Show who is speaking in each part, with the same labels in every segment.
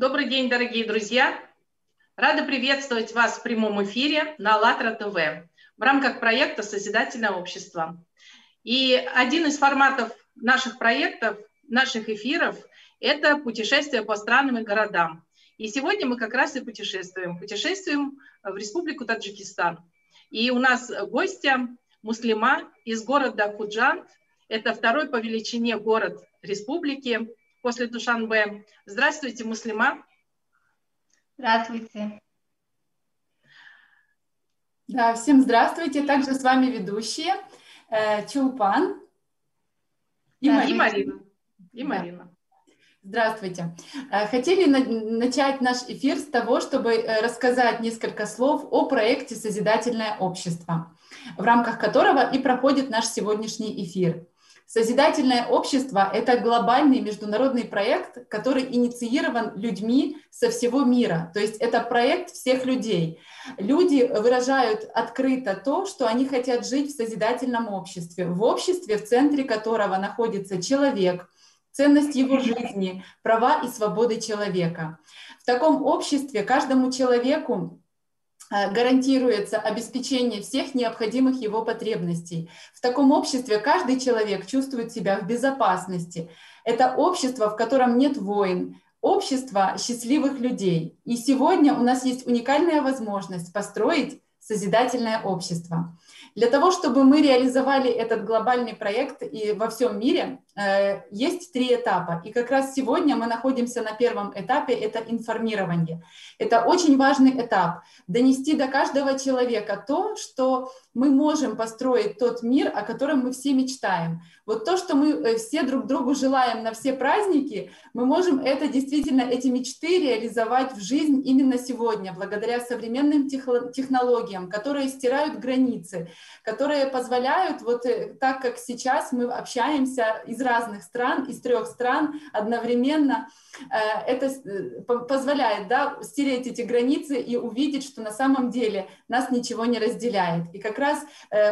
Speaker 1: Добрый день, дорогие друзья! Рада приветствовать вас в прямом эфире на АЛЛАТРА ТВ в рамках проекта «Созидательное общество». И один из форматов наших проектов, наших эфиров – это путешествие по странам и городам. И сегодня мы как раз и путешествуем. Путешествуем в Республику Таджикистан. И у нас гостья муслима из города Худжант. Это второй по величине город республики после Душанбе. Здравствуйте, Муслима.
Speaker 2: Здравствуйте. Да, всем здравствуйте. Также с вами ведущие э, Чулпан
Speaker 1: и, да, Марина. и Марина. И Марина.
Speaker 2: Здравствуйте. Э, хотели на начать наш эфир с того, чтобы э, рассказать несколько слов о проекте «Созидательное общество», в рамках которого и проходит наш сегодняшний эфир. Созидательное общество – это глобальный международный проект, который инициирован людьми со всего мира. То есть это проект всех людей. Люди выражают открыто то, что они хотят жить в созидательном обществе, в обществе, в центре которого находится человек, ценность его жизни, права и свободы человека. В таком обществе каждому человеку гарантируется обеспечение всех необходимых его потребностей. В таком обществе каждый человек чувствует себя в безопасности. Это общество, в котором нет войн, общество счастливых людей. И сегодня у нас есть уникальная возможность построить созидательное общество. Для того, чтобы мы реализовали этот глобальный проект и во всем мире, э, есть три этапа. И как раз сегодня мы находимся на первом этапе, это информирование. Это очень важный этап. Донести до каждого человека то, что мы можем построить тот мир, о котором мы все мечтаем. Вот то, что мы э, все друг другу желаем на все праздники, мы можем это действительно, эти мечты реализовать в жизнь именно сегодня, благодаря современным технологиям, которые стирают границы, которые позволяют, вот э, так как сейчас мы общаемся из разных стран, из трех стран одновременно, э, это позволяет да, стереть эти границы и увидеть, что на самом деле нас ничего не разделяет. И как раз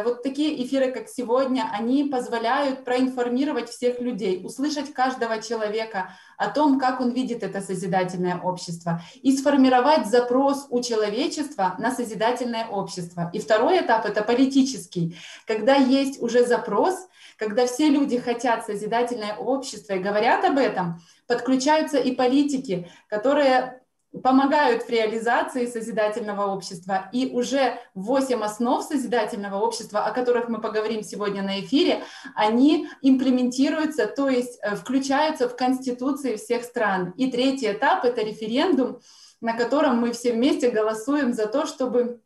Speaker 2: вот такие эфиры, как сегодня, они позволяют проинформировать всех людей, услышать каждого человека, о том, как он видит это созидательное общество, и сформировать запрос у человечества на созидательное общество. И второй этап — это политический, когда есть уже запрос, когда все люди хотят созидательное общество и говорят об этом, подключаются и политики, которые помогают в реализации созидательного общества. И уже 8 основ созидательного общества, о которых мы поговорим сегодня на эфире, они имплементируются, то есть э, включаются в конституции всех стран. И третий этап — это референдум, на котором мы все вместе голосуем за то, чтобы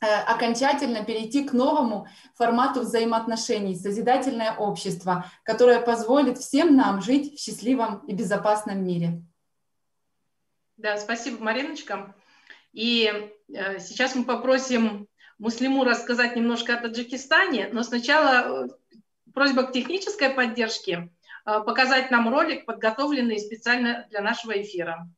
Speaker 2: э, окончательно перейти к новому формату взаимоотношений, созидательное общество, которое позволит всем нам жить в счастливом и безопасном мире.
Speaker 1: Да, спасибо, Мариночка. И э, сейчас мы попросим Муслиму рассказать немножко о Таджикистане, но сначала э, просьба к технической поддержке, э, показать нам ролик, подготовленный специально для нашего эфира.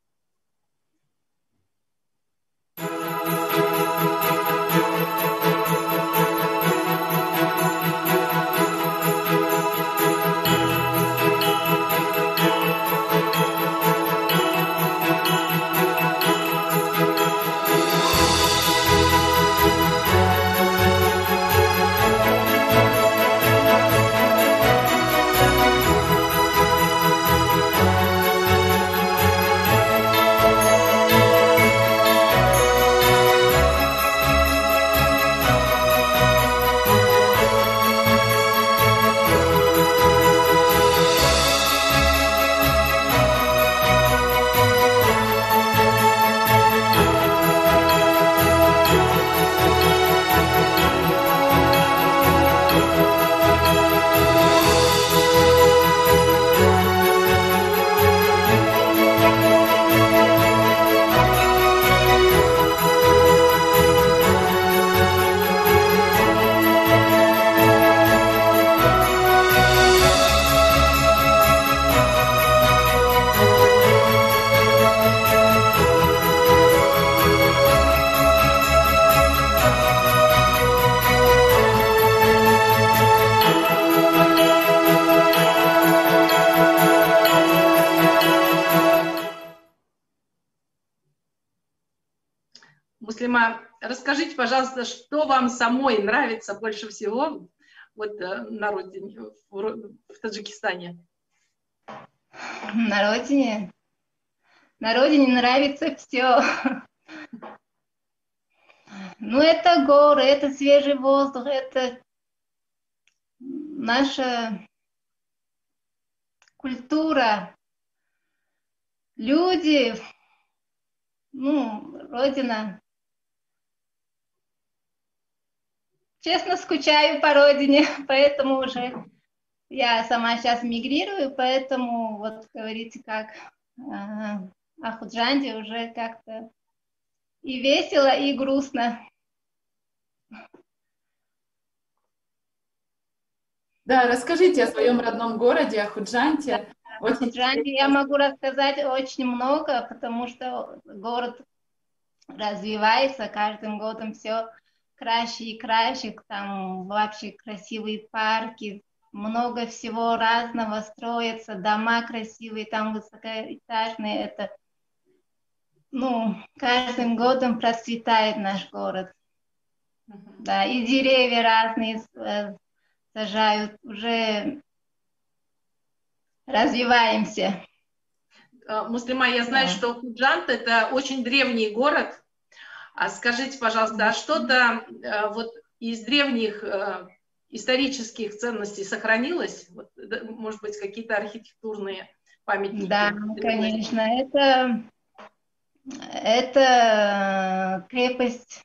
Speaker 1: Что вам самой нравится больше всего вот, э, на родине, в, в Таджикистане?
Speaker 3: На родине? На родине нравится все. Ну, это горы, это свежий воздух, это наша культура, люди, ну, родина. Честно, скучаю по родине, поэтому уже я сама сейчас мигрирую, поэтому, вот говорите, как э, Ахуджанде уже как-то и весело, и грустно.
Speaker 2: Да, расскажите о своем родном городе, о Худжанте.
Speaker 3: О Худжанте я могу рассказать очень много, потому что город развивается каждым годом все краше и краше. Там вообще красивые парки, много всего разного строится, дома красивые, там высокоэтажные. Это, ну, каждым годом процветает наш город. Да, и деревья разные э, сажают, уже развиваемся.
Speaker 1: Э, Муслима, я знаю, да. что Худжант – это очень древний город. А скажите, пожалуйста, а что-то э, вот из древних исторических ценностей сохранилось? Вот, может быть, какие-то архитектурные памятники?
Speaker 3: Да, конечно. Это, это крепость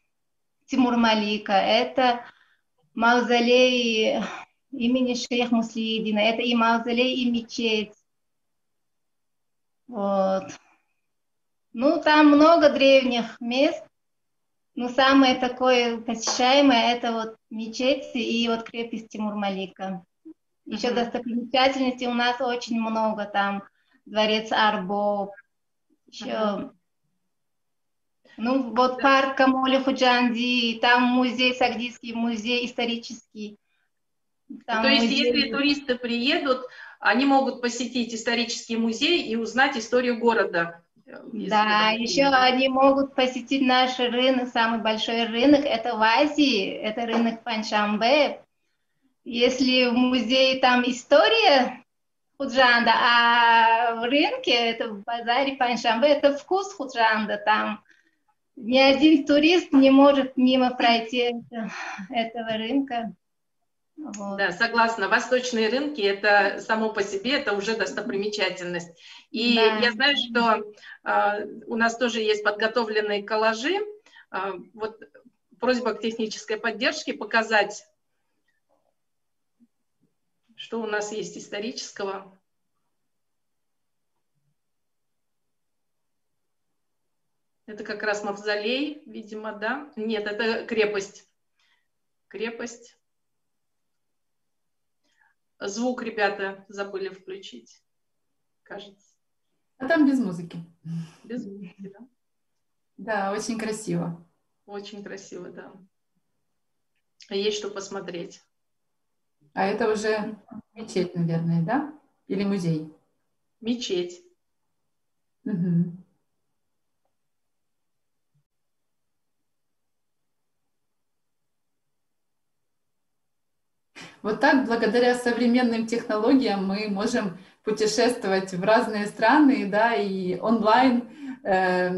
Speaker 3: Тимур Малика, это мавзолей имени Шейх Муслидина, это и мавзолей, и мечеть. Вот. Ну, там много древних мест, но самое такое посещаемое это вот мечеть и вот крепость Тимур-Малика. Еще uh-huh. достопримечательностей у нас очень много, там дворец Арбо, еще uh-huh. Ну, вот парк Камоли Худжанди, там музей Сагдийский, музей исторический.
Speaker 1: Там То есть, музей... если туристы приедут, они могут посетить исторический музей и узнать историю города.
Speaker 3: Да, еще они могут посетить наш рынок, самый большой рынок, это в Азии, это рынок Паншамбе. Если в музее там история Худжанда, а в рынке, это в базаре Паншамбе, это вкус Худжанда, там ни один турист не может мимо пройти этого рынка.
Speaker 1: Вот. Да, согласна. Восточные рынки это само по себе это уже достопримечательность. И да. я знаю, что у нас тоже есть подготовленные коллажи. Э, вот просьба к технической поддержке показать, что у нас есть исторического. Это как раз мавзолей, видимо, да? Нет, это крепость. Крепость. Звук, ребята, забыли включить, кажется.
Speaker 2: А там без музыки.
Speaker 1: Без музыки, да?
Speaker 2: Да, очень красиво.
Speaker 1: Очень красиво, да. Есть что посмотреть.
Speaker 2: А это уже мечеть, наверное, да? Или музей?
Speaker 1: Мечеть.
Speaker 2: Угу. Вот так, благодаря современным технологиям, мы можем путешествовать в разные страны, да, и онлайн э,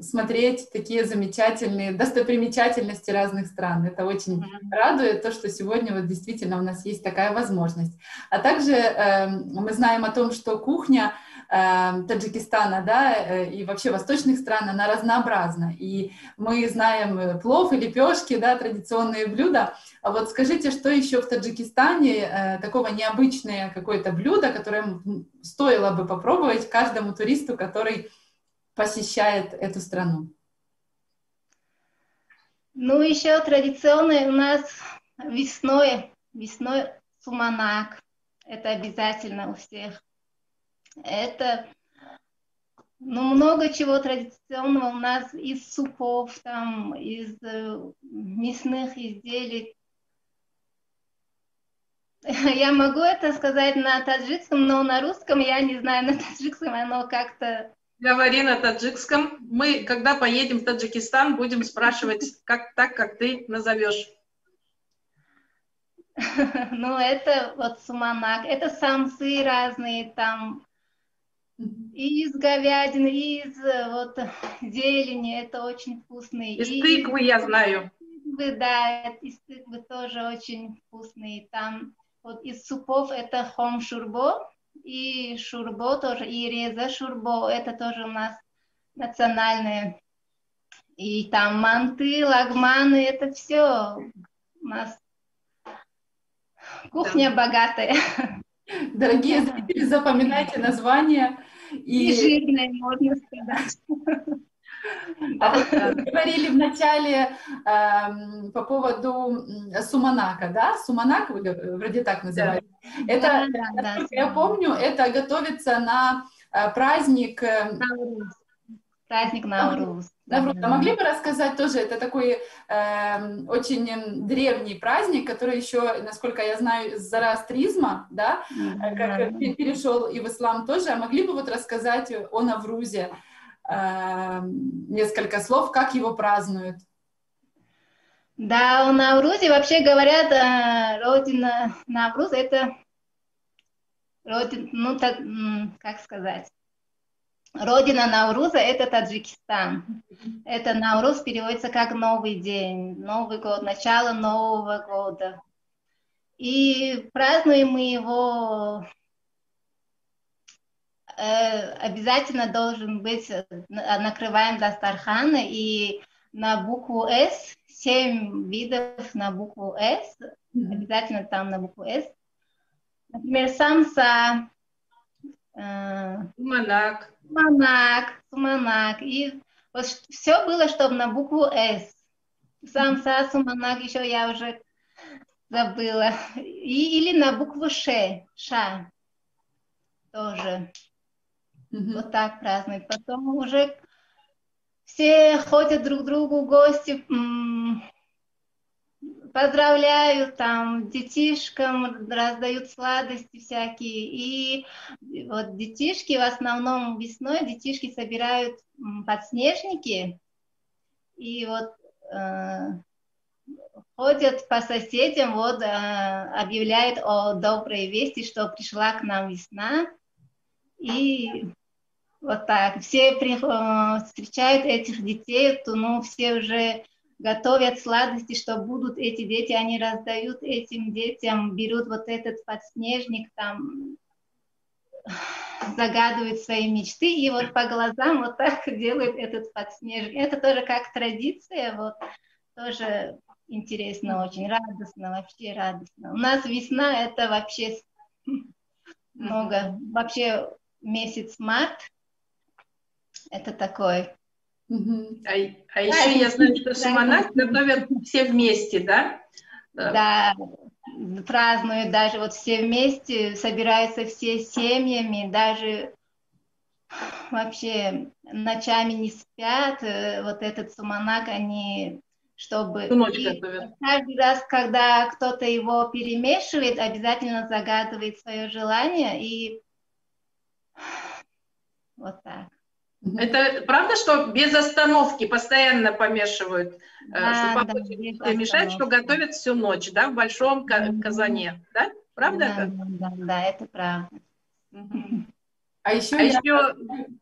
Speaker 2: смотреть такие замечательные достопримечательности разных стран. Это очень mm-hmm. радует то, что сегодня вот действительно у нас есть такая возможность. А также э, мы знаем о том, что кухня Эм, Таджикистана, да, э, и вообще восточных стран, она разнообразна. И мы знаем э, плов и лепешки, да, традиционные блюда. А вот скажите, что еще в Таджикистане э, такого необычное какое-то блюдо, которое стоило бы попробовать каждому туристу, который посещает эту страну?
Speaker 3: Ну, еще традиционный у нас весной, весной суманак. Это обязательно у всех. Это ну, много чего традиционного у нас из супов, там, из э, мясных изделий. Я могу это сказать на таджикском, но на русском я не знаю, на таджикском оно как-то
Speaker 1: Говори на таджикском. Мы, когда поедем в Таджикистан, будем спрашивать, как так, как ты назовешь.
Speaker 3: Ну, это вот суманак, это самцы разные, там и из говядины, и из вот зелени, это очень вкусные.
Speaker 1: Из и тыквы, я знаю.
Speaker 3: Тыквы, да, из тыквы тоже очень вкусные. Там вот из супов это хом шурбо, и шурбо тоже, и реза шурбо, это тоже у нас национальные. И там манты, лагманы, это все у нас кухня да. богатая.
Speaker 2: Дорогие зрители, запоминайте название.
Speaker 3: И, и жирная, можно сказать.
Speaker 2: Вот э, говорили в начале э, по поводу суманака, да? Суманак вы вроде так называете. Да. Это, да, да, я помню, это готовится на э, праздник... Э,
Speaker 3: праздник Наурус.
Speaker 2: Навруз. А могли бы рассказать тоже, это такой э, очень древний праздник, который еще, насколько я знаю, из зороастризма, да, mm-hmm. как перешел и в ислам тоже. А могли бы вот рассказать о Наврузе э, несколько слов, как его празднуют?
Speaker 3: Да, у Наврузе вообще говорят, э, родина Навруз это родина, ну так, как сказать, Родина Науруза – это Таджикистан. Это Nauруз переводится как «новый день», «новый год», начало Нового года. И празднуем мы его э, обязательно должен быть, накрываем Дастархана, и на букву «С», семь видов на букву «С», обязательно там на букву «С». Например, самса,
Speaker 1: э, Манак,
Speaker 3: Суманак, Суманак. И вот все было, чтобы на букву С. Самса, Суманак, еще я уже забыла. И, или на букву Ш, Ша. Тоже. Mm-hmm. Вот так празднуют. Потом уже все ходят друг к другу гости, поздравляют там детишкам, раздают сладости всякие. И вот детишки, в основном весной, детишки собирают подснежники. И вот э, ходят по соседям, вот э, объявляют о доброй вести, что пришла к нам весна. И вот так. Все при, э, встречают этих детей, то, ну, все уже готовят сладости, что будут эти дети, они раздают этим детям, берут вот этот подснежник, там загадывают свои мечты, и вот по глазам вот так делают этот подснежник. Это тоже как традиция, вот тоже интересно очень, радостно, вообще радостно. У нас весна это вообще много, вообще месяц март, это такой
Speaker 1: а, а еще я знаю, что шаманат готовят все вместе, да?
Speaker 3: Да, празднуют даже вот все вместе, собираются все семьями, даже вообще ночами не спят. Э, вот этот суманак, они чтобы... Каждый раз, когда кто-то его перемешивает, обязательно загадывает свое желание и вот так.
Speaker 1: Это правда, что без остановки постоянно помешивают, э, да, чтобы да, мешать, что готовят всю ночь, да, в большом казане, да? Правда
Speaker 3: да, это? Да, да, это правда.
Speaker 1: А еще, а я... еще,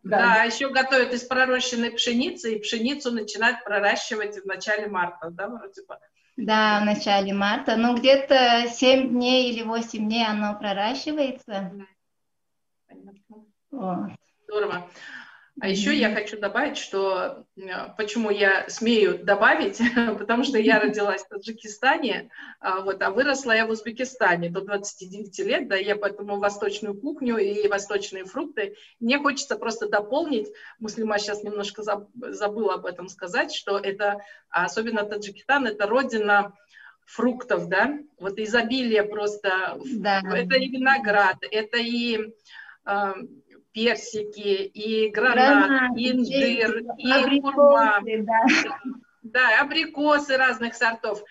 Speaker 1: да, да, еще готовят из пророщенной пшеницы, и пшеницу начинают проращивать в начале марта, да, вроде бы?
Speaker 3: Да, в начале марта. Ну, где-то 7 дней или 8 дней оно проращивается.
Speaker 1: Понятно. Вот. Здорово. А еще я хочу добавить, что почему я смею добавить, потому что я родилась в Таджикистане, а, вот, а выросла я в Узбекистане до 29 лет, да, я поэтому восточную кухню и восточные фрукты. Мне хочется просто дополнить, Муслима сейчас немножко забыла об этом сказать, что это, особенно Таджикистан, это родина фруктов, да, вот изобилие просто, да. это и виноград, это и а, персики, и гранат, гранат и инжир, и хурма. Да. да, абрикосы разных сортов.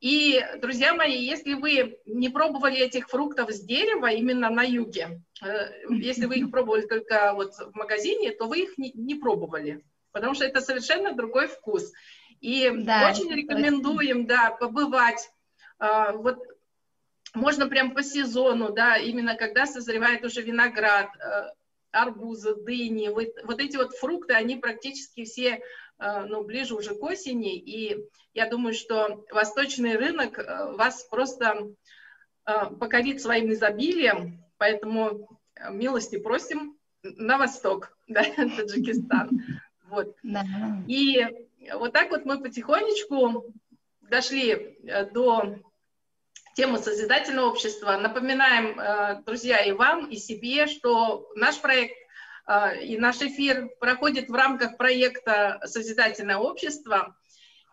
Speaker 1: И друзья мои, если вы не пробовали этих фруктов с дерева именно на юге, э, если вы их пробовали только вот в магазине, то вы их не, не пробовали, потому что это совершенно другой вкус. И да, очень рекомендуем, да, побывать. А, вот можно прям по сезону, да, именно когда созревает уже виноград, арбузы, дыни, вот, вот эти вот фрукты, они практически все Э, ну, ближе уже к осени, и я думаю, что восточный рынок э, вас просто э, покорит своим изобилием, поэтому милости просим на восток, да, Таджикистан. Вот. Да. И вот так вот мы потихонечку дошли до темы созидательного общества. Напоминаем, друзья, и вам, и себе, что наш проект а, и наш эфир проходит в рамках проекта «Созидательное общество».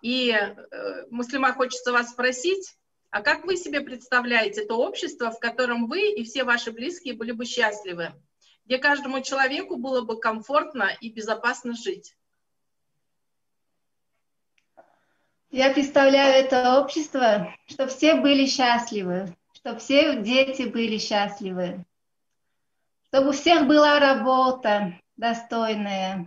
Speaker 1: И, э, Муслима, хочется вас спросить, а как вы себе представляете то общество, в котором вы и все ваши близкие были бы счастливы, где каждому человеку было бы комфортно и безопасно жить?
Speaker 3: Я представляю это общество, что все были счастливы, что все дети были счастливы, чтобы у всех была работа достойная.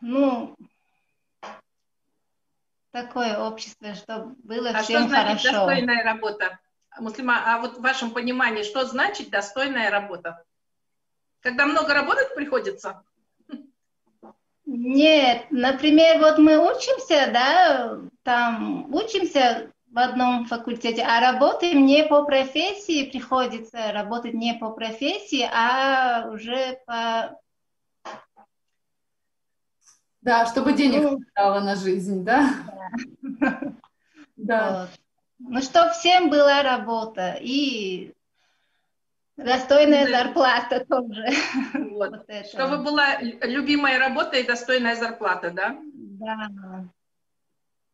Speaker 3: Ну, такое общество, чтобы было а всем
Speaker 1: что значит хорошо. достойная работа? Муслима, а вот в вашем понимании, что значит достойная работа? Когда много работать приходится?
Speaker 3: Нет, например, вот мы учимся, да, там учимся в одном факультете, а работаем не по профессии, приходится работать не по профессии, а уже по...
Speaker 2: Да, чтобы денег ну, хватало на жизнь, да?
Speaker 3: Да. да. Вот. Ну, чтобы всем была работа и достойная да. зарплата тоже.
Speaker 1: Вот. вот Чтобы была любимая работа и достойная зарплата, да?
Speaker 3: Да.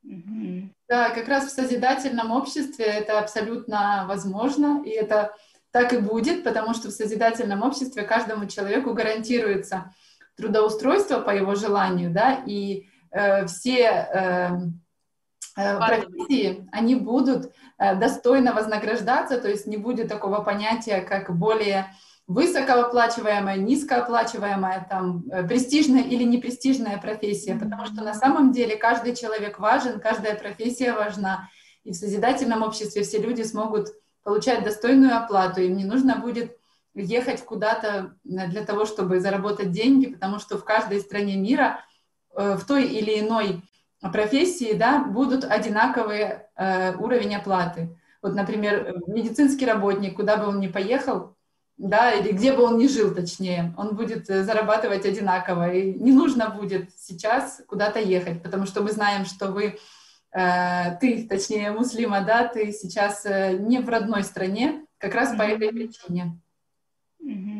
Speaker 2: Угу. Да, как раз в созидательном обществе это абсолютно возможно, и это так и будет, потому что в созидательном обществе каждому человеку гарантируется трудоустройство по его желанию, да, и э, все э, профессии, они будут э, достойно вознаграждаться, то есть не будет такого понятия, как более высокооплачиваемая, низкооплачиваемая, там, э, престижная или непрестижная профессия, потому что на самом деле каждый человек важен, каждая профессия важна, и в созидательном обществе все люди смогут получать достойную оплату, им не нужно будет ехать куда-то э, для того, чтобы заработать деньги, потому что в каждой стране мира э, в той или иной профессии да, будут одинаковые э, уровень оплаты. Вот, например, медицинский работник, куда бы он ни поехал, да, или где бы он ни жил, точнее, он будет э, зарабатывать одинаково, и не нужно будет сейчас куда-то ехать, потому что мы знаем, что вы, э, ты, точнее, муслима, да, ты сейчас э, не в родной стране, как раз mm-hmm. по этой причине.
Speaker 1: Mm-hmm.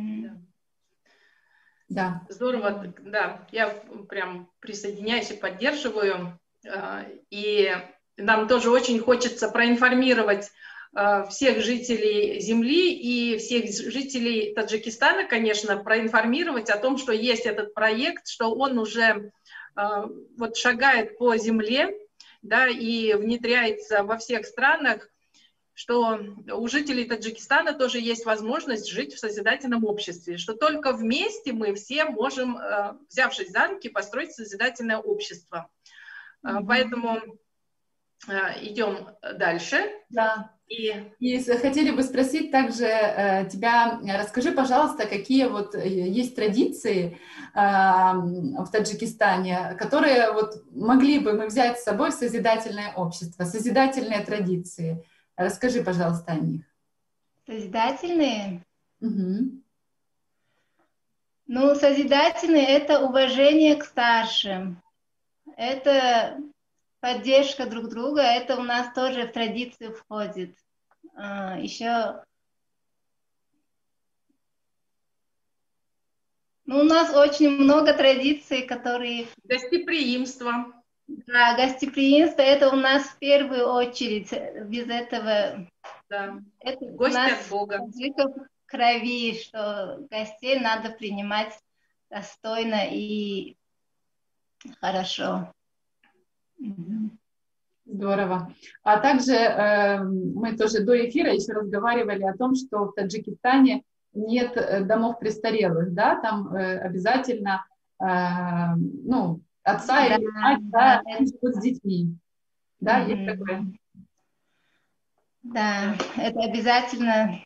Speaker 1: Да. Здорово, да, я прям присоединяюсь и поддерживаю, э, и нам тоже очень хочется проинформировать Э, всех жителей Земли и всех жителей Таджикистана, конечно, проинформировать о том, что есть этот проект, что он уже э, вот шагает по Земле, да, и внедряется во всех странах, что у жителей Таджикистана тоже есть возможность жить в созидательном обществе, что только вместе мы все можем, э, взявшись за руки, построить созидательное общество. Mm-hmm. Поэтому идем дальше.
Speaker 2: Да. И, и хотели бы спросить также э, тебя, расскажи, пожалуйста, какие вот э, есть традиции э, в Таджикистане, которые вот могли бы мы взять с собой в созидательное общество, созидательные традиции. Расскажи, пожалуйста, о них.
Speaker 3: Созидательные? Угу. Ну, созидательные – это уважение к старшим. Это поддержка друг друга, это у нас тоже в традицию входит. А, Еще Ну, у нас очень много традиций, которые...
Speaker 1: Гостеприимство.
Speaker 3: Да, гостеприимство, это у нас в первую очередь. Без этого...
Speaker 1: Да, это гости от Бога.
Speaker 3: В крови, что гостей надо принимать достойно и хорошо.
Speaker 2: Здорово. А также э, мы тоже до эфира еще разговаривали о том, что в Таджикистане нет э, домов престарелых, да, там э, обязательно, э, ну, отца да, или мать, да, да, живут с детьми. Да, mm-hmm. есть такое.
Speaker 3: Да, это обязательно.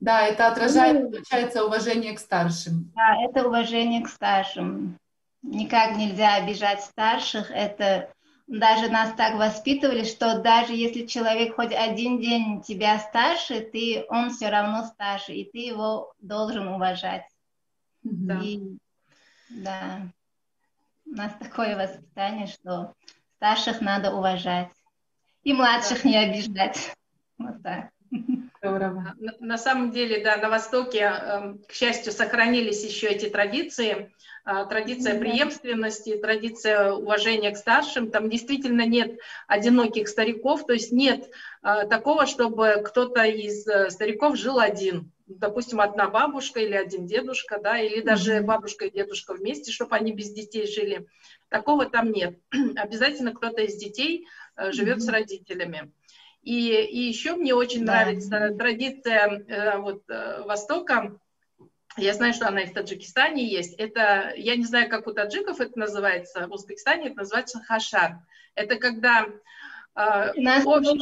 Speaker 2: Да, это отражает, получается, уважение к старшим.
Speaker 3: Да, это уважение к старшим. Никак нельзя обижать старших. Это даже нас так воспитывали, что даже если человек хоть один день тебя старше, ты, он все равно старше, и ты его должен уважать. Да. И, да. У нас такое воспитание, что старших надо уважать. И младших да. не обижать. Вот так.
Speaker 1: Здорово. На, на самом деле, да, на Востоке, э, к счастью, сохранились еще эти традиции. Э, традиция преемственности, традиция уважения к старшим. Там действительно нет одиноких стариков, то есть нет э, такого, чтобы кто-то из э, стариков жил один. Допустим, одна бабушка или один дедушка, да, или даже бабушка и дедушка вместе, чтобы они без детей жили. Такого там нет. Обязательно кто-то из детей э, живет mm-hmm. с родителями. И, и еще мне очень да. нравится традиция э, вот, э, Востока. Я знаю, что она и в Таджикистане есть. Это, я не знаю, как у таджиков это называется, в Узбекистане это называется хашар. Это когда э, общий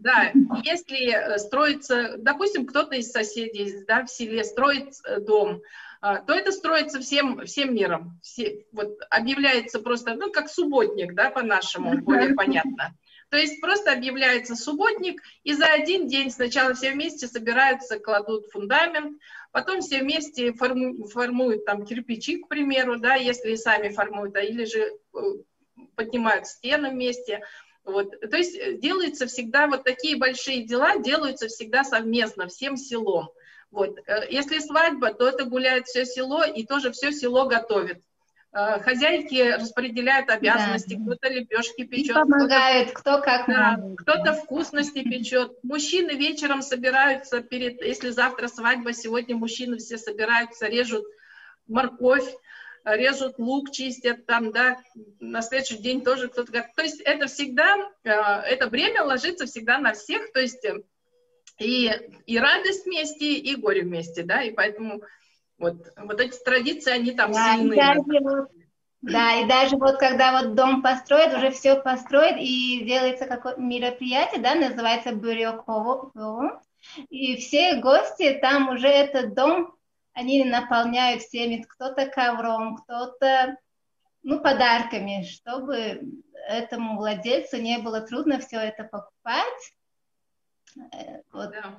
Speaker 1: да, если строится, допустим, кто-то из соседей да, в селе строит э, дом, э, то это строится всем, всем миром. Все, вот, объявляется просто, ну, как субботник, да, по-нашему, более понятно. То есть просто объявляется субботник, и за один день сначала все вместе собираются, кладут фундамент, потом все вместе форму, формуют там кирпичи, к примеру, да, если сами формуют, а или же э, поднимают стены вместе. Вот. То есть э, делаются всегда вот такие большие дела, делаются всегда совместно, всем селом. Вот. Э, если свадьба, то это гуляет все село, и тоже все село готовит. Э, хозяйки распределяют обязанности, да. кто-то лепешки печет. И
Speaker 3: помогает, кто, кто как
Speaker 1: да, Кто-то вкусности печет. Мужчины вечером собираются перед, если завтра свадьба, сегодня мужчины все собираются, режут морковь, режут лук, чистят там, да, на следующий день тоже кто-то... То есть это всегда, э, это время ложится всегда на всех, то есть и, и радость вместе, и горе вместе, да, и поэтому вот, вот эти традиции, они там да, сильны.
Speaker 3: И вот, да, и даже вот когда вот дом построят, уже все построят, и делается какое-то мероприятие, да, называется Бюрёково, и все гости там уже этот дом, они наполняют всеми, кто-то ковром, кто-то, ну, подарками, чтобы этому владельцу не было трудно все это покупать. Э, вот да.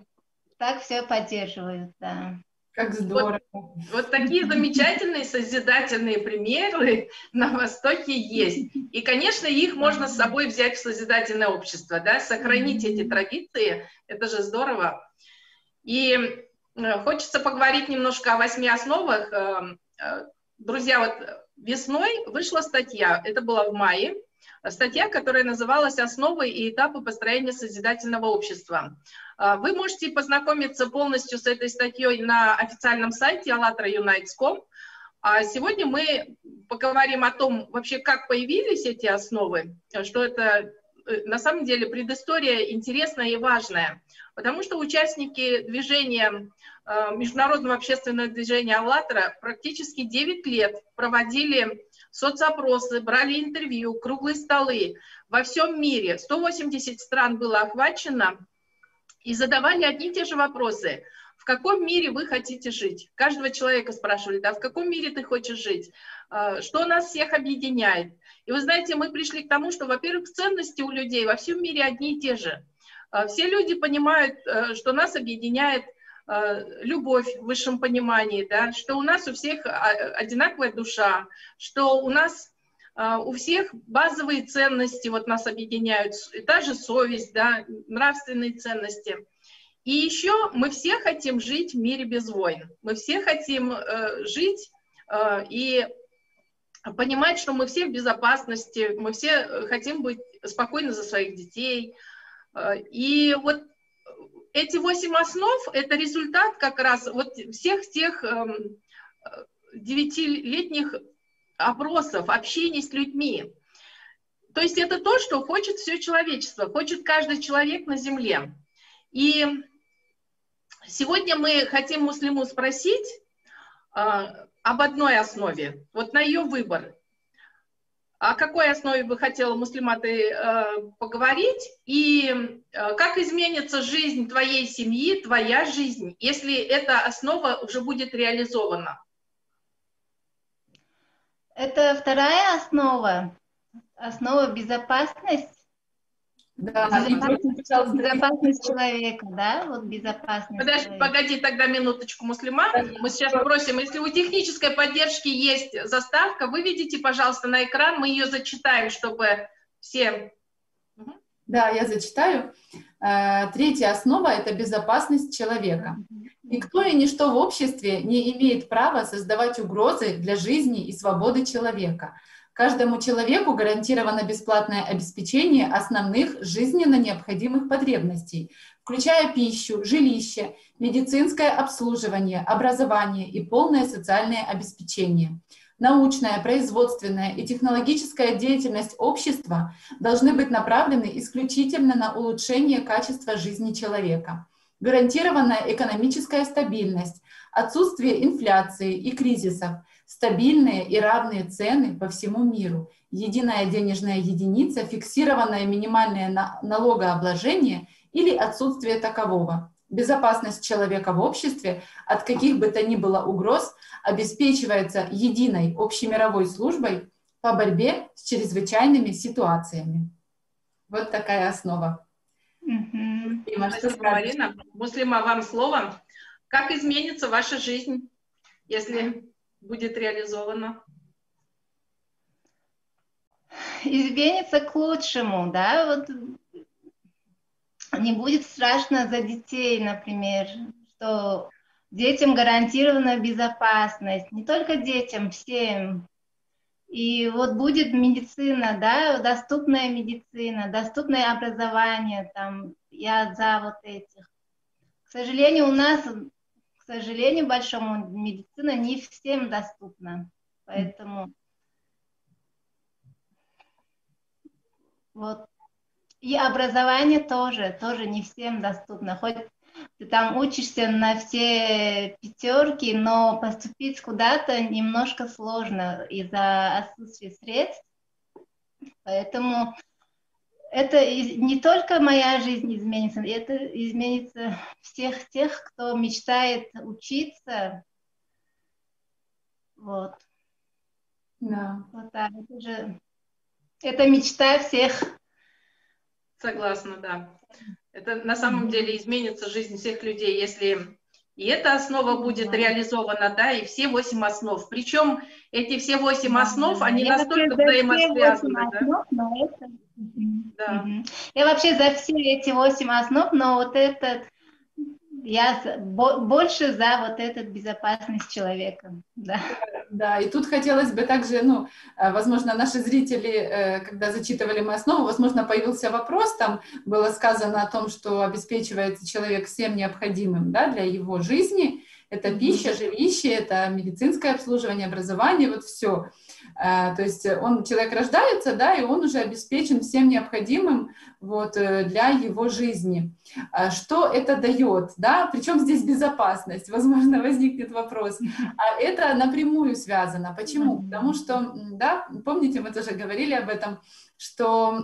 Speaker 3: так все поддерживают, да.
Speaker 2: Как здорово.
Speaker 1: Вот, вот такие замечательные созидательные примеры на Востоке есть. И, конечно, их можно с собой взять в созидательное общество, да, сохранить эти традиции, это же здорово. И хочется поговорить немножко о восьми основах. Э, э, друзья, вот весной вышла статья, это было в мае, статья, которая называлась «Основы и этапы построения созидательного общества». А, вы можете познакомиться полностью с этой статьей на официальном сайте allatraunites.com. А сегодня мы поговорим о том, вообще, как появились эти основы, что это э, на самом деле предыстория интересная и важная, потому что участники движения, э, международного общественного движения «АЛЛАТРА» практически 9 лет проводили соцопросы, брали интервью, круглые столы во всем мире. 180 стран было охвачено, и задавали одни и те же вопросы. В каком мире вы хотите жить? Каждого человека спрашивали, да, в каком мире ты хочешь жить? А, что нас всех объединяет? И вы знаете, мы пришли к тому, что, во-первых, ценности у людей во всем мире одни и те же. А, все люди понимают, э, что нас объединяет э, любовь в высшем понимании, да, что у нас у всех а, одинаковая душа, что у нас у всех базовые ценности вот нас объединяют, и та же совесть, да, нравственные ценности. И еще мы все хотим жить в мире без войн. Мы все хотим э, жить э, и понимать, что мы все в безопасности, мы все хотим быть спокойны за своих детей. Э, и вот эти восемь основ – это результат как раз вот всех тех э, девятилетних опросов, общений с людьми. То есть это то, что хочет все человечество, хочет каждый человек на Земле. И сегодня мы хотим Муслиму спросить э, об одной основе, вот на ее выбор. О какой основе бы хотела Муслима ты э, поговорить? И э, как изменится жизнь твоей семьи, твоя жизнь, если эта основа уже будет реализована?
Speaker 3: Это вторая основа, основа безопасности. Да, безопасность, безопасность человека, да, вот безопасность.
Speaker 1: Подожди, человека. погоди тогда минуточку, Муслима. Мы сейчас просим, если у технической поддержки есть заставка, выведите, пожалуйста, на экран, мы ее зачитаем, чтобы все...
Speaker 2: Да, я зачитаю. Э, третья основа – это безопасность человека. Никто и ничто в обществе не имеет права создавать угрозы для жизни и свободы человека – Каждому человеку гарантировано бесплатное обеспечение основных жизненно необходимых потребностей, включая пищу, жилище, медицинское обслуживание, образование и полное социальное обеспечение. Научная, производственная и технологическая деятельность общества должны быть направлены исключительно на улучшение качества жизни человека. Гарантированная экономическая стабильность, отсутствие инфляции и кризисов – стабильные и равные цены по всему миру, единая денежная единица, фиксированное минимальное налогообложение или отсутствие такового. Безопасность человека в обществе от каких бы то ни было угроз обеспечивается единой общемировой службой по борьбе с чрезвычайными ситуациями. Вот такая основа.
Speaker 1: Угу. Спасибо, Марина. Муслима, вам слово. Как изменится ваша жизнь, если будет реализовано?
Speaker 3: Изменится к лучшему, да, вот не будет страшно за детей, например, что детям гарантирована безопасность, не только детям, всем. И вот будет медицина, да, доступная медицина, доступное образование, там, я за вот этих. К сожалению, у нас сожалению большому, медицина не всем доступна. Поэтому вот. И образование тоже, тоже не всем доступно. Хоть ты там учишься на все пятерки, но поступить куда-то немножко сложно из-за отсутствия средств. Поэтому это не только моя жизнь изменится, это изменится всех тех, кто мечтает учиться. Вот. Да. Вот так. Это же это мечта всех.
Speaker 1: Согласна, да. Это на самом деле изменится жизнь всех людей, если и эта основа будет реализована, да, и все восемь основ. Причем эти все восемь основ, они Я настолько взаимосвязаны. Основ, да?
Speaker 3: Да. Я вообще за все эти восемь основ, но вот этот я больше за вот эту безопасность человека. Да.
Speaker 2: да, и тут хотелось бы также, ну, э, возможно, наши зрители, э, когда зачитывали мы основу, возможно, появился вопрос, там было сказано о том, что обеспечивается человек всем необходимым да, для его жизни, это пища, жилище, это медицинское обслуживание, образование, вот все. А, то есть он, человек рождается, да, и он уже обеспечен всем необходимым вот, э, для его жизни. Что это дает, да? Причем здесь безопасность, возможно, возникнет вопрос. А это напрямую связано. Почему? Потому что, да, помните, мы тоже говорили об этом, что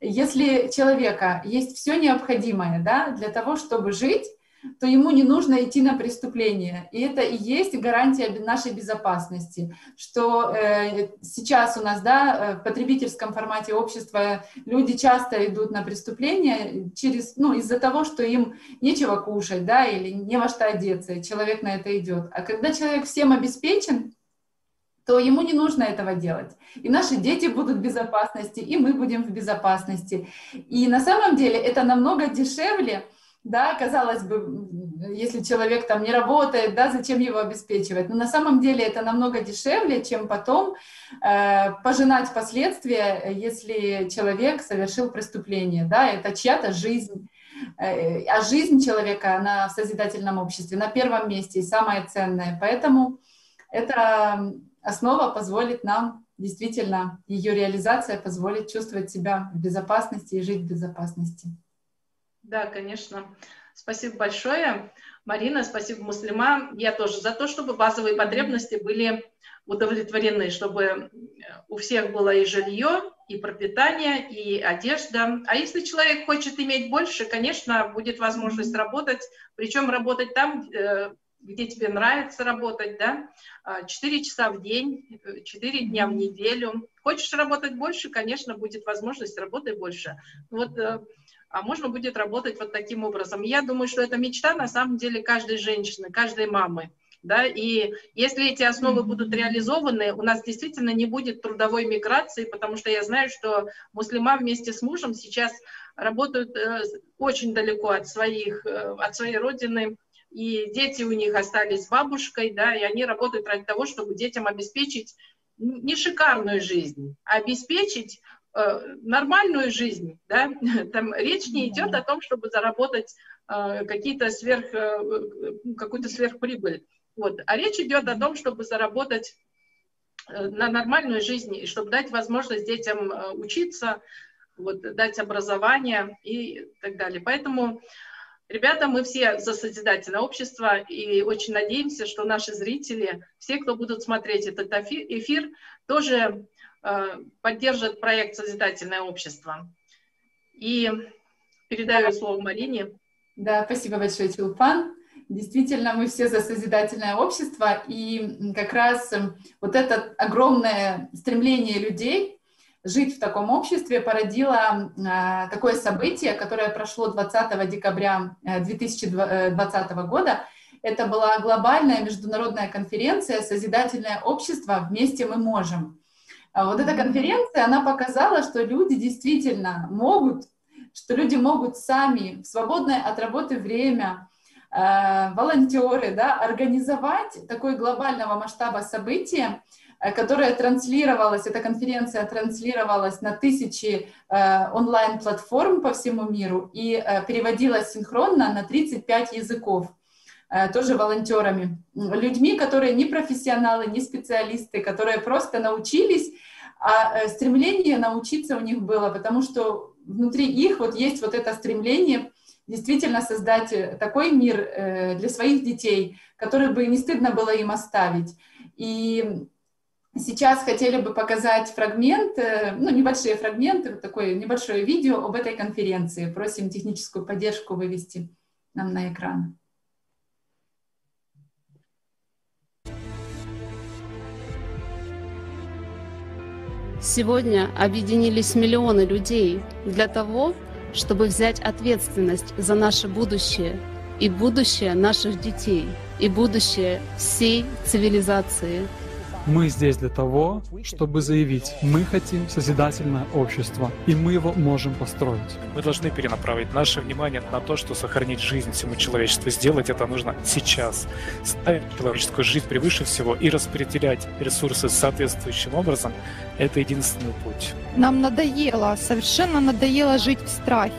Speaker 2: если человека есть все необходимое, да, для того, чтобы жить, то ему не нужно идти на преступление. И это и есть гарантия нашей безопасности, что э, сейчас у нас, да, э, в потребительском формате общества люди часто идут на преступления через, ну, из-за того, что им нечего кушать, да, или не во что одеться, человек на это идет. А когда человек всем обеспечен, то ему не нужно этого делать. И наши дети будут в безопасности, и мы будем в безопасности. И на самом деле это намного дешевле, да, казалось бы, если человек там не работает, да, зачем его обеспечивать? Но на самом деле это намного дешевле, чем потом э, пожинать последствия, если человек совершил преступление, да, это чья-то жизнь. Э, а жизнь человека, она в созидательном обществе на первом месте и самое ценное. Поэтому эта основа позволит нам действительно, ее реализация позволит чувствовать себя в безопасности и жить в безопасности.
Speaker 1: Да, конечно. Спасибо большое. Марина, спасибо, Муслима. Я тоже за то, чтобы базовые потребности были удовлетворены, чтобы у всех было и жилье, и пропитание, и одежда. А если человек хочет иметь больше, конечно, будет возможность работать, причем работать там, э, где тебе нравится работать, да, 4 а, часа в день, 4 дня в неделю. Хочешь работать больше, конечно, будет возможность работать больше. Вот э, а можно будет работать вот таким образом. Я думаю, что это мечта на самом деле каждой женщины, каждой мамы. Да, и если эти основы будут реализованы, у нас действительно не будет трудовой миграции, потому что я знаю, что муслима вместе с мужем сейчас работают э, очень далеко от, своих, э, от своей родины, и дети у них остались с бабушкой, да, и они работают ради того, чтобы детям обеспечить не шикарную жизнь, а обеспечить нормальную жизнь, да, там речь не идет о том, чтобы заработать э, какие-то сверх, э, какую-то сверхприбыль, вот, а речь идет о том, чтобы заработать на нормальную жизнь, и чтобы дать возможность детям учиться, вот, дать образование и так далее. Поэтому, ребята, мы все за созидательное общество и очень надеемся, что наши зрители, все, кто будут смотреть этот эфир, тоже Э, поддержит проект «Созидательное общество». И передаю слово Марине.
Speaker 2: Да, спасибо большое, Чулпан. Действительно, мы все за созидательное общество, и как раз вот это огромное стремление людей жить в таком обществе породило э, такое событие, которое прошло 20 декабря 2020 э, года. Это была глобальная международная конференция «Созидательное общество. Вместе мы можем». А вот эта конференция, она показала, что люди действительно могут, что люди могут сами в свободное от работы время, э, волонтеры, да, организовать такое глобального масштаба событие, э, которое транслировалось, эта конференция транслировалась на тысячи э, онлайн-платформ по всему миру и э, переводилась синхронно на 35 языков тоже волонтерами, людьми, которые не профессионалы, не специалисты, которые просто научились а э, стремление научиться у них было, потому что внутри их вот есть вот это стремление действительно создать э, такой мир э, для своих детей, который бы не стыдно было им оставить. И сейчас хотели бы показать фрагмент, ну, небольшие фрагменты, вот такое небольшое видео об этой конференции. Просим техническую поддержку вывести нам на экран.
Speaker 4: Сегодня объединились миллионы людей для того, чтобы взять ответственность за наше будущее и будущее наших детей, и будущее всей цивилизации –
Speaker 5: мы здесь для того, чтобы заявить, мы хотим созидательное общество, и мы его можем построить.
Speaker 6: Мы должны перенаправить наше внимание на то, что сохранить жизнь всему человечеству. Сделать это нужно сейчас. Ставить человеческую жизнь превыше всего и распределять ресурсы соответствующим образом – это единственный путь.
Speaker 7: Нам надоело, совершенно надоело жить в страхе,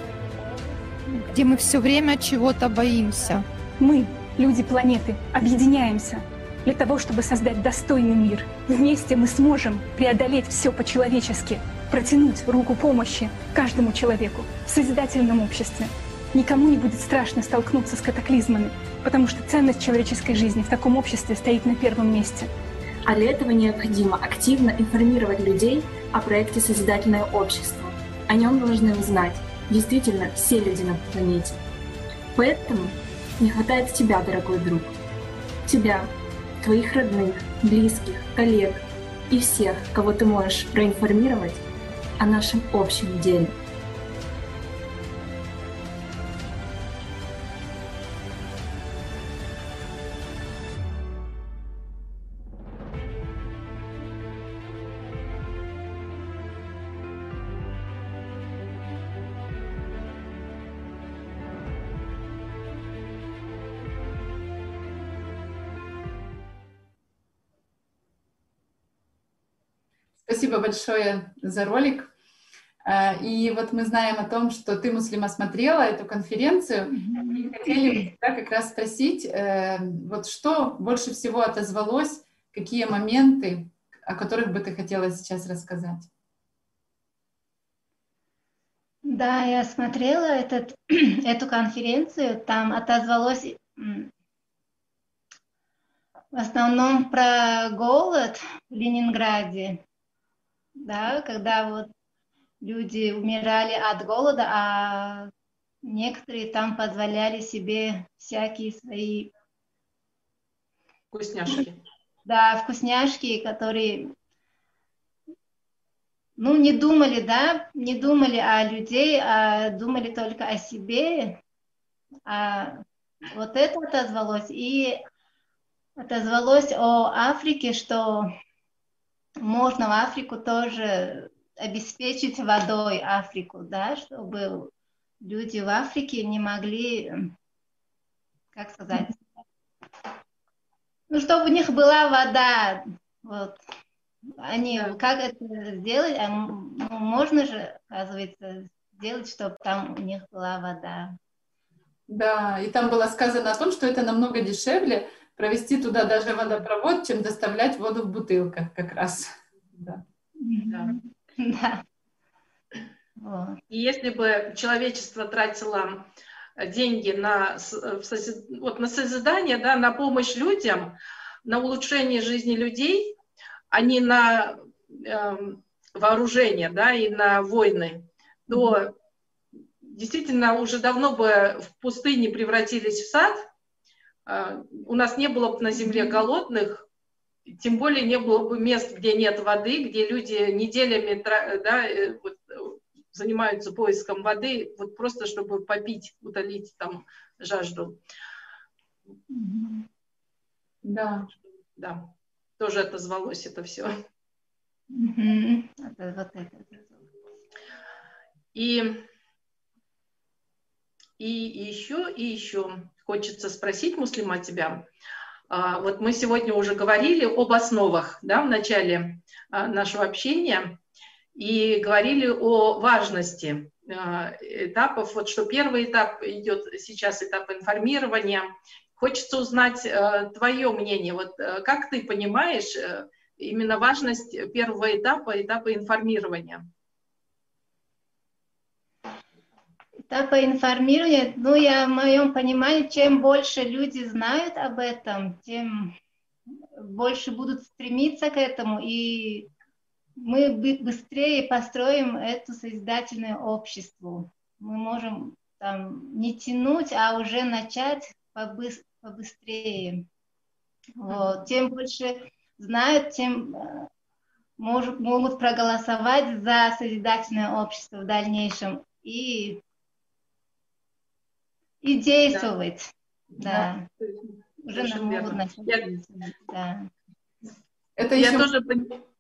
Speaker 7: где мы все время чего-то боимся.
Speaker 8: Мы, люди планеты, объединяемся – для того, чтобы создать достойный мир. Вместе мы сможем преодолеть все по-человечески, протянуть руку помощи каждому человеку в созидательном обществе. Никому не будет страшно столкнуться с катаклизмами, потому что ценность человеческой жизни в таком обществе стоит на первом месте.
Speaker 9: А для этого необходимо активно информировать людей о проекте «Созидательное общество». О нем должны узнать действительно все люди на планете. Поэтому не хватает тебя, дорогой друг. Тебя, твоих родных, близких, коллег и всех, кого ты можешь проинформировать о нашем общем деле –
Speaker 2: Спасибо большое за ролик. Э, и вот мы знаем о том, что ты, Муслима, смотрела эту конференцию, и хотели да, как раз спросить, э, вот что больше всего отозвалось, какие моменты, о которых бы ты хотела сейчас рассказать?
Speaker 3: Да, я смотрела этот, эту конференцию, там отозвалось в основном про голод в Ленинграде, да, когда вот люди умирали от голода, а некоторые там позволяли себе всякие свои
Speaker 1: вкусняшки.
Speaker 3: Да, вкусняшки, которые ну, не думали, да, не думали о людей, а думали только о себе. А вот это отозвалось. И отозвалось о Африке, что можно в Африку тоже обеспечить водой Африку, да, чтобы люди в Африке не могли, как сказать, ну, чтобы у них была вода, вот. Они, как это сделать? А ну, можно же, оказывается, сделать, чтобы там у них была вода.
Speaker 2: Да, и там было сказано о том, что это намного дешевле провести туда даже водопровод, чем доставлять воду в бутылках как раз. Да.
Speaker 1: Да. да. И если бы человечество тратило деньги на, вот, на созидание, да, на помощь людям, на улучшение жизни людей, а не на э, вооружение да, и на войны, то действительно уже давно бы в пустыне превратились в сад. Э, у нас не было бы на земле голодных, тем более не было бы мест, где нет воды, где люди неделями да, э, вот, занимаются поиском воды, вот просто чтобы попить, утолить там жажду.
Speaker 2: Да.
Speaker 1: Да, тоже отозвалось это все. И, и еще, и еще хочется спросить, Муслима, тебя. А, вот мы сегодня уже говорили об основах да, в начале а, нашего общения и говорили о важности а, этапов. Вот что первый этап идет сейчас этап информирования. Хочется узнать твое мнение. Вот как ты понимаешь э, именно важность первого этапа, этапа информирования?
Speaker 3: Этапа информирования, ну, я в моем понимании, чем больше люди знают об этом, тем больше будут стремиться к этому, и мы быстрее построим это созидательное общество. Мы можем там не тянуть, а уже начать побыстрее. Вот. Тем больше знают, тем э, может, могут проголосовать за созидательное общество в дальнейшем и, и действовать. Да. да. Уже нам могут начать. Я... Да.
Speaker 1: Это я еще... тоже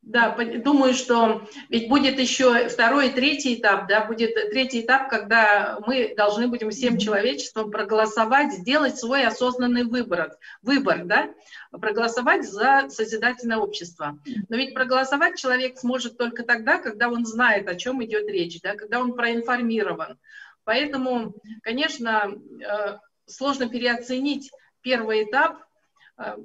Speaker 1: да, думаю, что ведь будет еще второй и третий этап, да, будет третий этап, когда мы должны будем всем человечеством проголосовать, сделать свой осознанный выбор, выбор, да, проголосовать за созидательное общество. Но ведь проголосовать человек сможет только тогда, когда он знает, о чем идет речь, да, когда он проинформирован. Поэтому, конечно, э, сложно переоценить первый этап. Э,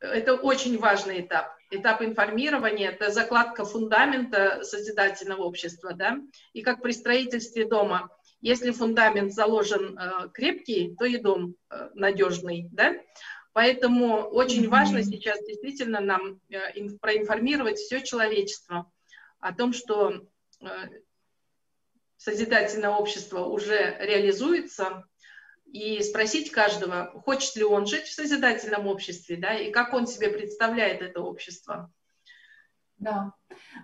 Speaker 1: это очень важный этап. Этап информирования, это закладка фундамента созидательного общества, да, и как при строительстве дома, если фундамент заложен э, крепкий, то и дом надежный, да, поэтому очень важно сейчас действительно нам проинформировать все человечество о том, что созидательное общество уже реализуется, и спросить каждого, хочет ли он жить в созидательном обществе, да, и как он себе представляет это общество.
Speaker 2: Да.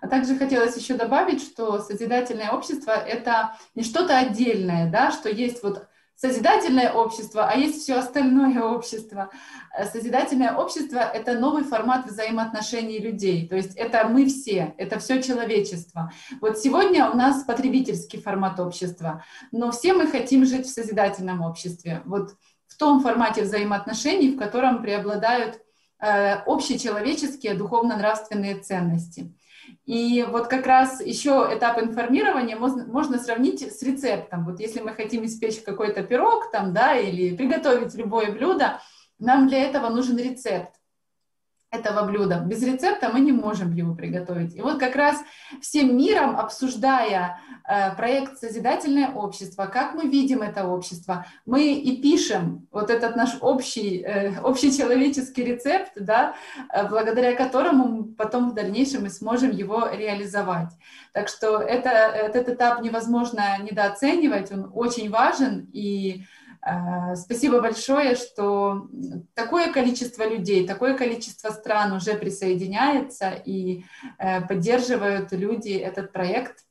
Speaker 2: А также хотелось еще добавить, что созидательное общество — это не что-то отдельное, да, что есть вот созидательное общество, а есть все остальное общество. Э, созидательное общество — это новый формат взаимоотношений людей, то есть это мы все, это все человечество. Вот сегодня у нас потребительский формат общества, но все мы хотим жить в созидательном обществе, вот в том формате взаимоотношений, в котором преобладают э, общечеловеческие духовно-нравственные ценности. И вот как раз еще этап информирования можно, можно сравнить с рецептом. Вот если мы хотим испечь какой-то пирог там, да, или приготовить любое блюдо, нам для этого нужен рецепт. Этого блюда. Без рецепта мы не можем его приготовить. И вот как раз всем миром, обсуждая э, проект «Созидательное общество», как мы видим это общество, мы и пишем вот этот наш общий, э, общечеловеческий рецепт, да, э, благодаря которому потом в дальнейшем мы сможем его реализовать. Так что это, этот этап невозможно недооценивать, он очень важен, и спасибо большое, что такое количество людей, такое количество стран уже присоединяется и э, поддерживают люди этот проект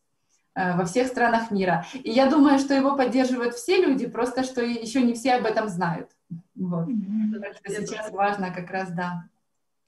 Speaker 2: э, во всех странах мира. И я думаю, что его поддерживают все люди, просто что еще не все об этом знают. Вот. Что сейчас важно как раз, да,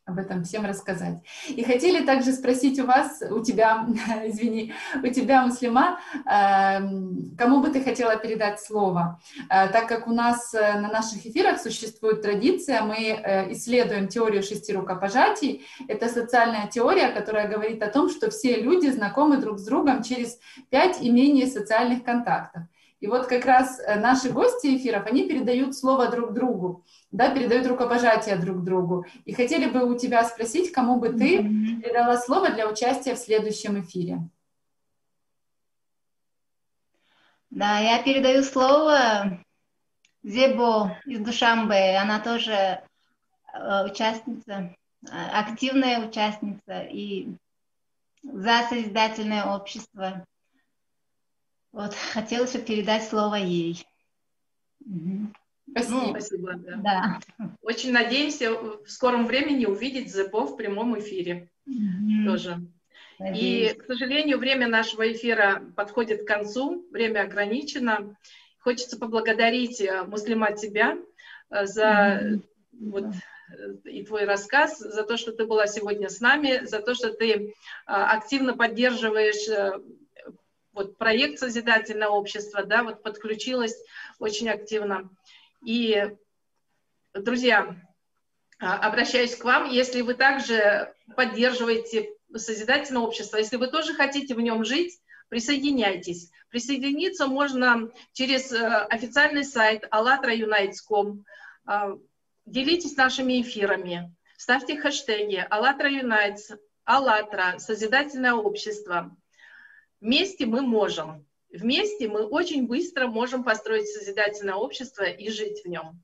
Speaker 2: об этом всем рассказать. И хотели также спросить у вас, у тебя, извини, у тебя, Муслима, эм, кому бы ты хотела передать слово? Э, так как у нас э, на наших эфирах существует традиция, мы э, исследуем теорию шести рукопожатий. Это социальная теория, которая говорит о том, что все люди знакомы друг с другом через пять и менее социальных контактов. И вот как раз наши гости эфиров, они передают слово друг другу да, передают рукопожатия друг другу. И хотели бы у тебя спросить, кому бы ты передала слово для участия в следующем эфире.
Speaker 3: Да, я передаю слово Зебо из Душамбе. Она тоже э, участница, э, активная участница и за созидательное общество. Вот, хотелось бы передать слово ей.
Speaker 1: Угу. Спасибо. Ну, спасибо да. да. Очень надеемся в скором времени увидеть ЗПО в прямом эфире mm-hmm. тоже. Надеюсь. И, к сожалению, время нашего эфира подходит к концу, время ограничено. Хочется поблагодарить, э, Муслима, тебя э, за mm-hmm. вот, э, и твой рассказ, за то, что ты была сегодня с нами, за то, что ты активно поддерживаешь вот проект «Созидательное общество», да, вот подключилась очень активно. И, друзья, а, обращаюсь к вам, если вы также поддерживаете созидательное общество, если вы тоже хотите в нем жить, присоединяйтесь. Присоединиться можно через э, официальный сайт allatraunites.com. А, делитесь нашими эфирами, ставьте хэштеги «АЛЛАТРА Unites», «АЛЛАТРА», «Созидательное общество». Вместе мы можем. Вместе мы очень быстро можем построить созидательное общество и жить в нем.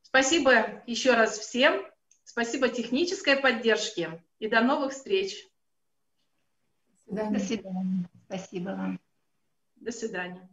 Speaker 1: Спасибо еще раз всем. Спасибо технической поддержке. И до новых встреч.
Speaker 3: До свидания. Спасибо вам.
Speaker 1: До свидания.